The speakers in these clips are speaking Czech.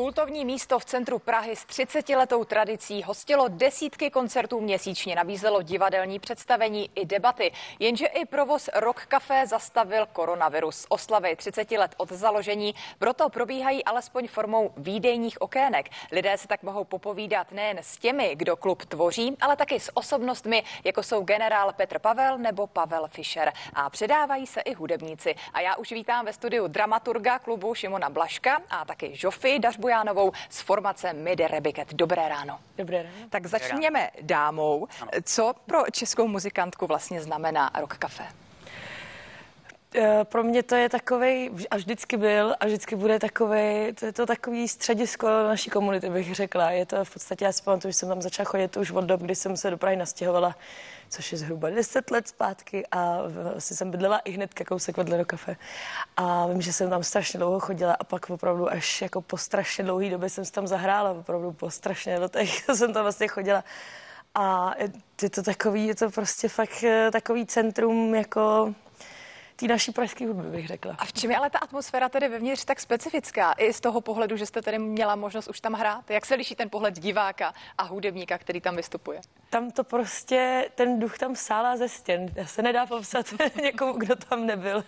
Kultovní místo v centru Prahy s 30-letou tradicí hostilo desítky koncertů měsíčně, nabízelo divadelní představení i debaty. Jenže i provoz Rock Café zastavil koronavirus. Oslavy 30 let od založení proto probíhají alespoň formou výdejních okének. Lidé se tak mohou popovídat nejen s těmi, kdo klub tvoří, ale taky s osobnostmi, jako jsou generál Petr Pavel nebo Pavel Fischer. A předávají se i hudebníci. A já už vítám ve studiu dramaturga klubu Šimona Blaška a taky Žofy Dařbujánovou z formace Midi Rebiket. Dobré ráno. Dobré ráno. Tak začněme dámou. Co pro českou muzikantku vlastně znamená Rock Café? Eh, Pro mě to je takový, a vždycky byl, a vždycky bude takový, to je to takový středisko naší komunity, bych řekla. Je to v podstatě, já si pamatuju, že jsem tam začala chodit už od dob, kdy jsem se do Prahy nastěhovala, což je zhruba 10 let zpátky a vlastně jsem bydlela i hned kousek vedle do kafe. A vím, že jsem tam strašně dlouho chodila a pak opravdu až jako po strašně dlouhé době jsem se tam zahrála, opravdu po strašně letech jsem tam vlastně chodila. A je to takový, je to prostě fakt eh, takový centrum jako té naší pražské hudby, bych řekla. A v čem je ale ta atmosféra tedy vevnitř tak specifická? I z toho pohledu, že jste tedy měla možnost už tam hrát? Jak se liší ten pohled diváka a hudebníka, který tam vystupuje? Tam to prostě, ten duch tam sálá ze stěn. Já se nedá popsat někomu, kdo tam nebyl.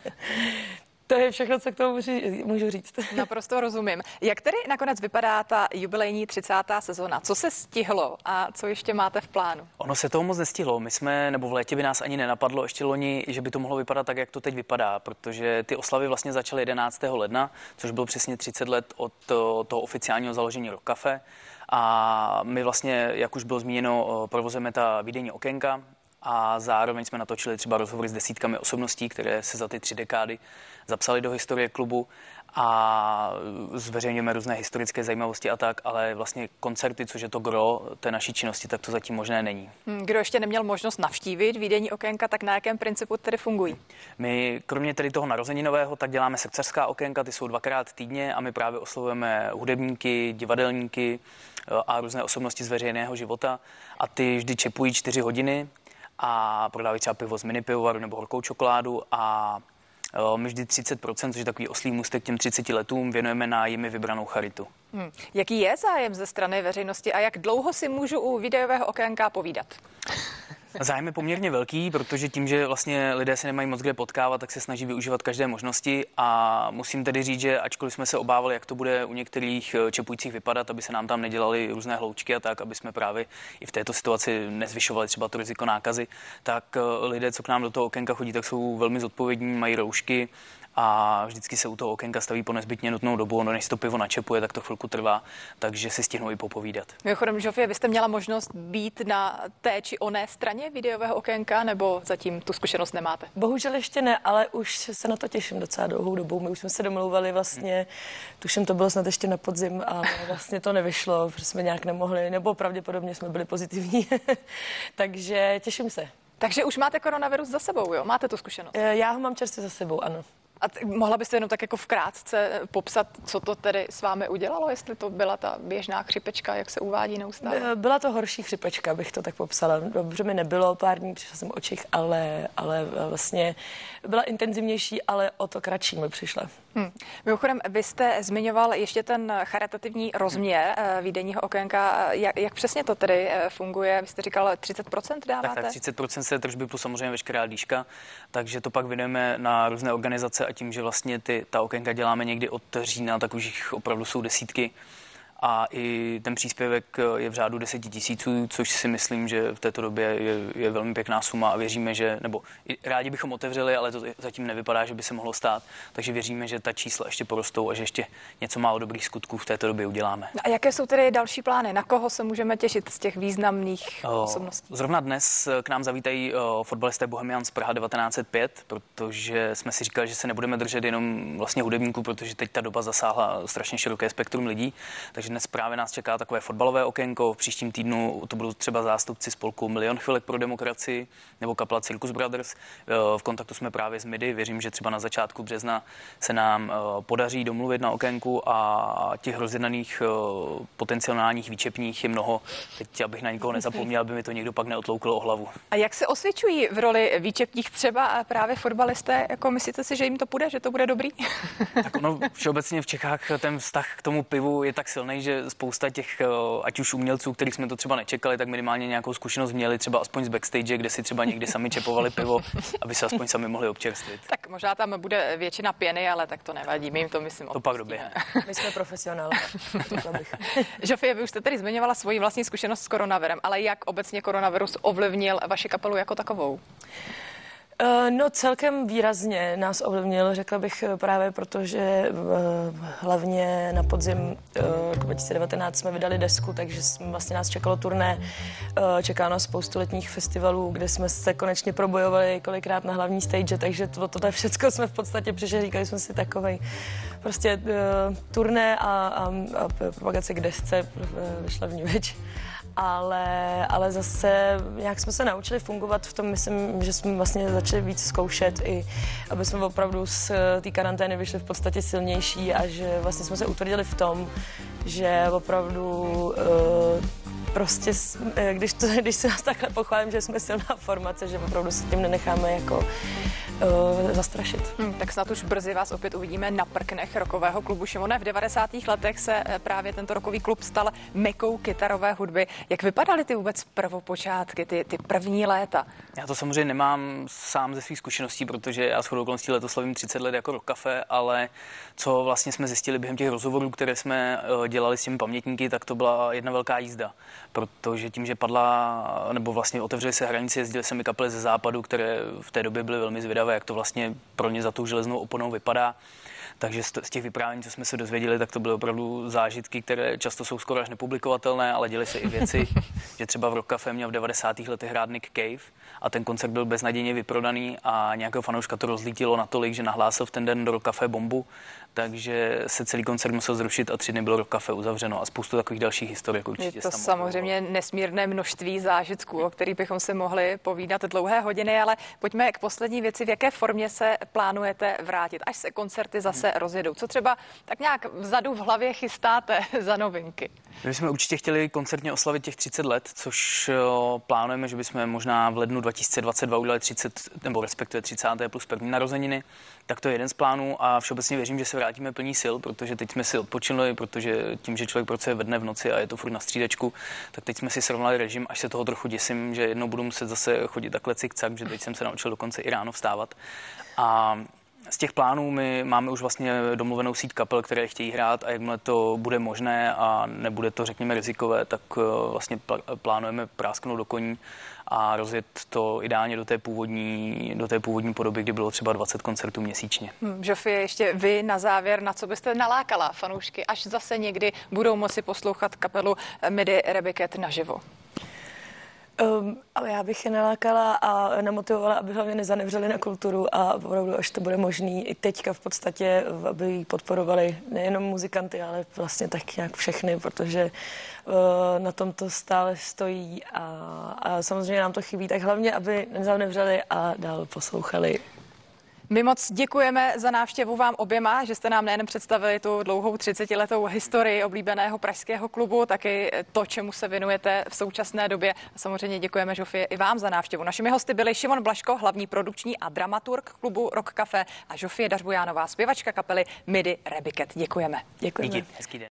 To je všechno, co k tomu můžu říct. Naprosto rozumím. Jak tedy nakonec vypadá ta jubilejní 30. sezona? Co se stihlo a co ještě máte v plánu? Ono se toho moc nestihlo. My jsme, nebo v létě by nás ani nenapadlo ještě loni, že by to mohlo vypadat tak, jak to teď vypadá, protože ty oslavy vlastně začaly 11. ledna, což bylo přesně 30 let od toho, toho oficiálního založení Rock Cafe. A my vlastně, jak už bylo zmíněno, provozujeme ta výdejní okénka, a zároveň jsme natočili třeba rozhovory s desítkami osobností, které se za ty tři dekády zapsali do historie klubu a zveřejňujeme různé historické zajímavosti a tak, ale vlastně koncerty, což je to gro té naší činnosti, tak to zatím možné není. Hm, kdo ještě neměl možnost navštívit výdejní okénka, tak na jakém principu tedy fungují? My kromě tedy toho narozeninového, tak děláme srdcařská okénka, ty jsou dvakrát týdně a my právě oslovujeme hudebníky, divadelníky a různé osobnosti z veřejného života a ty vždy čepují čtyři hodiny a prodávají třeba pivo z mini pivovaru nebo horkou čokoládu a my vždy 30%, což je takový oslý můstek těm 30 letům, věnujeme na jimi vybranou charitu. Hmm. Jaký je zájem ze strany veřejnosti a jak dlouho si můžu u videového okénka povídat? Zájem je poměrně velký, protože tím, že vlastně lidé se nemají moc kde potkávat, tak se snaží využívat každé možnosti. A musím tedy říct, že ačkoliv jsme se obávali, jak to bude u některých eh, čepujících vypadat, aby se nám tam nedělali různé hloučky a tak, aby jsme právě i v této situaci nezvyšovali třeba to riziko nákazy, tak eh, lidé, co k nám do toho okénka chodí, tak jsou velmi zodpovědní, mají roušky, a vždycky se u toho okénka staví po nezbytně nutnou dobu, ono než to pivo načepuje, tak to chvilku trvá, takže si stihnou i popovídat. Mimochodem, Žofie, vy jste měla možnost být na té či oné straně videového okénka, nebo zatím tu zkušenost nemáte? Bohužel ještě ne, ale už se na to těším docela dlouhou dobu. My už jsme se domluvali vlastně, tuším to bylo snad ještě na podzim, ale vlastně to nevyšlo, protože jsme nějak nemohli, nebo pravděpodobně jsme byli pozitivní. takže těším se. Takže už máte koronavirus za sebou, jo? Máte tu zkušenost? Já ho mám čerstvě za sebou, ano. A t- mohla byste jenom tak jako vkrátce popsat, co to tedy s vámi udělalo, jestli to byla ta běžná chřipečka, jak se uvádí neustále? Byla to horší chřipečka, bych to tak popsala. Dobře mi nebylo pár dní, přišla jsem očích, ale, ale vlastně byla intenzivnější, ale o to kratší mi přišla. Hmm. Mimochodem, vy jste zmiňoval ještě ten charitativní rozměr hmm. výdenního okénka. Jak, jak přesně to tedy funguje? Vy jste říkal, 30% dáváte? Tak, tak 30% se tržby plus samozřejmě veškerá líška, takže to pak věnujeme na různé organizace a tím, že vlastně ty, ta okénka děláme někdy od října, tak už jich opravdu jsou desítky a i ten příspěvek je v řádu 10 tisíců, což si myslím, že v této době je, je velmi pěkná suma a věříme, že, nebo rádi bychom otevřeli, ale to zatím nevypadá, že by se mohlo stát, takže věříme, že ta čísla ještě porostou a že ještě něco málo dobrých skutků v této době uděláme. A jaké jsou tedy další plány? Na koho se můžeme těšit z těch významných o, osobností? Zrovna dnes k nám zavítají fotbalisté Bohemians Praha 1905, protože jsme si říkali, že se nebudeme držet jenom vlastně hudebníků, protože teď ta doba zasáhla strašně široké spektrum lidí, takže dnes právě nás čeká takové fotbalové okénko. V příštím týdnu to budou třeba zástupci spolku Milion chvilek pro demokracii nebo kapela Circus Brothers. V kontaktu jsme právě s MIDI. Věřím, že třeba na začátku března se nám podaří domluvit na okénku a těch rozjednaných potenciálních výčepních je mnoho. Teď, abych na nikoho nezapomněl, aby mi to někdo pak neotloukl o hlavu. A jak se osvědčují v roli výčepních třeba právě fotbalisté? Jako myslíte si, že jim to půjde, že to bude dobrý? Tak ono všeobecně v Čechách ten vztah k tomu pivu je tak silný, že spousta těch, eh, ať už umělců, kterých jsme to třeba nečekali, tak minimálně nějakou zkušenost měli, třeba aspoň z backstage, kde si třeba někdy sami čepovali pivo, aby se aspoň sami mohli občerstvit. Tak možná tam bude většina pěny, ale tak to nevadí, my jim to myslím. To pak doběhne. My jsme profesionálové. Žofie, vy už jste tady zmiňovala svoji vlastní zkušenost s koronavirem, ale jak obecně koronavirus ovlivnil vaši kapelu jako takovou? Eh, no celkem výrazně nás ovlivnil, řekla bych eh, právě proto, že eh, hlavně na podzim 2019 jsme vydali desku, takže vlastně nás čekalo turné, čeká nás spoustu letních festivalů, kde jsme se konečně probojovali kolikrát na hlavní stage, takže to, tohle všechno jsme v podstatě přišli, říkali jsme si takovej prostě turné a, a, a propagace k desce vyšla v New ale, ale zase nějak jsme se naučili fungovat v tom, myslím, že jsme vlastně začali víc zkoušet i, aby jsme opravdu z té karantény vyšli v podstatě silnější a že vlastně jsme se utvrdili v tom, že opravdu uh, prostě, eh, když, to, když se nás takhle pochválím, že jsme silná formace, že opravdu se tím nenecháme jako uh, zastrašit. Hmm, tak snad už brzy vás opět uvidíme na prknech rokového klubu Šimone. V 90. letech se eh, právě tento rokový klub stal mekou kytarové hudby. Jak vypadaly ty vůbec prvopočátky, ty, ty první léta? Já to samozřejmě nemám sám ze svých zkušeností, protože já shodou okolností letos slavím 30 let jako rock kafe, ale co vlastně jsme zjistili během těch rozhovorů, které jsme dělali s těmi pamětníky, tak to byla jedna velká jízda protože tím, že padla, nebo vlastně otevřely se hranice, jezdili se mi kapely ze západu, které v té době byly velmi zvědavé, jak to vlastně pro ně za tou železnou oponou vypadá. Takže z těch vyprávění, co jsme se dozvěděli, tak to byly opravdu zážitky, které často jsou skoro až nepublikovatelné, ale děly se i věci, že třeba v Rock Cafe měl v 90. letech hrát Nick Cave a ten koncert byl beznadějně vyprodaný a nějakého fanouška to rozlítilo natolik, že nahlásil v ten den do Rock Cafe bombu, takže se celý koncert musel zrušit a tři dny bylo Rock Cafe uzavřeno a spoustu takových dalších historií. Určitě Je to samozřejmě nesmírné množství zážitků, o kterých bychom se mohli povídat dlouhé hodiny, ale pojďme k poslední věci. V jaké formě se plánujete vrátit, až se koncerty zase hmm. rozjedou? Co třeba tak nějak vzadu v hlavě chystáte za novinky? My jsme určitě chtěli koncertně oslavit těch 30 let, což plánujeme, že bychom možná v lednu 2022 udělali 30, nebo respektive 30. plus první narozeniny. Tak to je jeden z plánů a všeobecně věřím, že se vrátíme plní sil, protože teď jsme si odpočinuli, protože tím, že člověk pracuje ve dne v noci a je to furt na střídečku, tak teď jsme si srovnali režim, až se toho trochu děsím, že jednou budu muset zase chodit takhle cik že teď jsem se naučil dokonce i ráno vstávat. A z těch plánů my máme už vlastně domluvenou síť kapel, které chtějí hrát a jakmile to bude možné a nebude to, řekněme, rizikové, tak eh, vlastně plánujeme prásknout do koní a rozjet to ideálně do té původní, do té původní podoby, kdy bylo třeba 20 koncertů měsíčně. Hmm, Žofie, ještě vy na závěr, na co byste nalákala fanoušky, až zase někdy budou moci poslouchat kapelu Midi Rebiket naživo? Um, ale já bych je nalákala a namotivovala, aby hlavně nezanevřeli na kulturu a opravdu, až to bude možný, i teďka v podstatě, aby ji podporovali nejenom muzikanty, ale vlastně tak nějak všechny, protože uh, na tom to stále stojí a, a samozřejmě nám to chybí, tak hlavně, aby nezanevřeli a dál poslouchali my moc děkujeme za návštěvu vám oběma, že jste nám nejen představili tu dlouhou 30-letou historii oblíbeného pražského klubu, taky to, čemu se věnujete v současné době. A samozřejmě děkujeme, Žofie, i vám za návštěvu. Našimi hosty byli Šimon Blaško, hlavní produkční a dramaturg klubu Rock Café a Žofie Dařbujánová, zpěvačka kapely Midi Rebiket. Děkujeme. Děkujeme. Díky. Hezký den.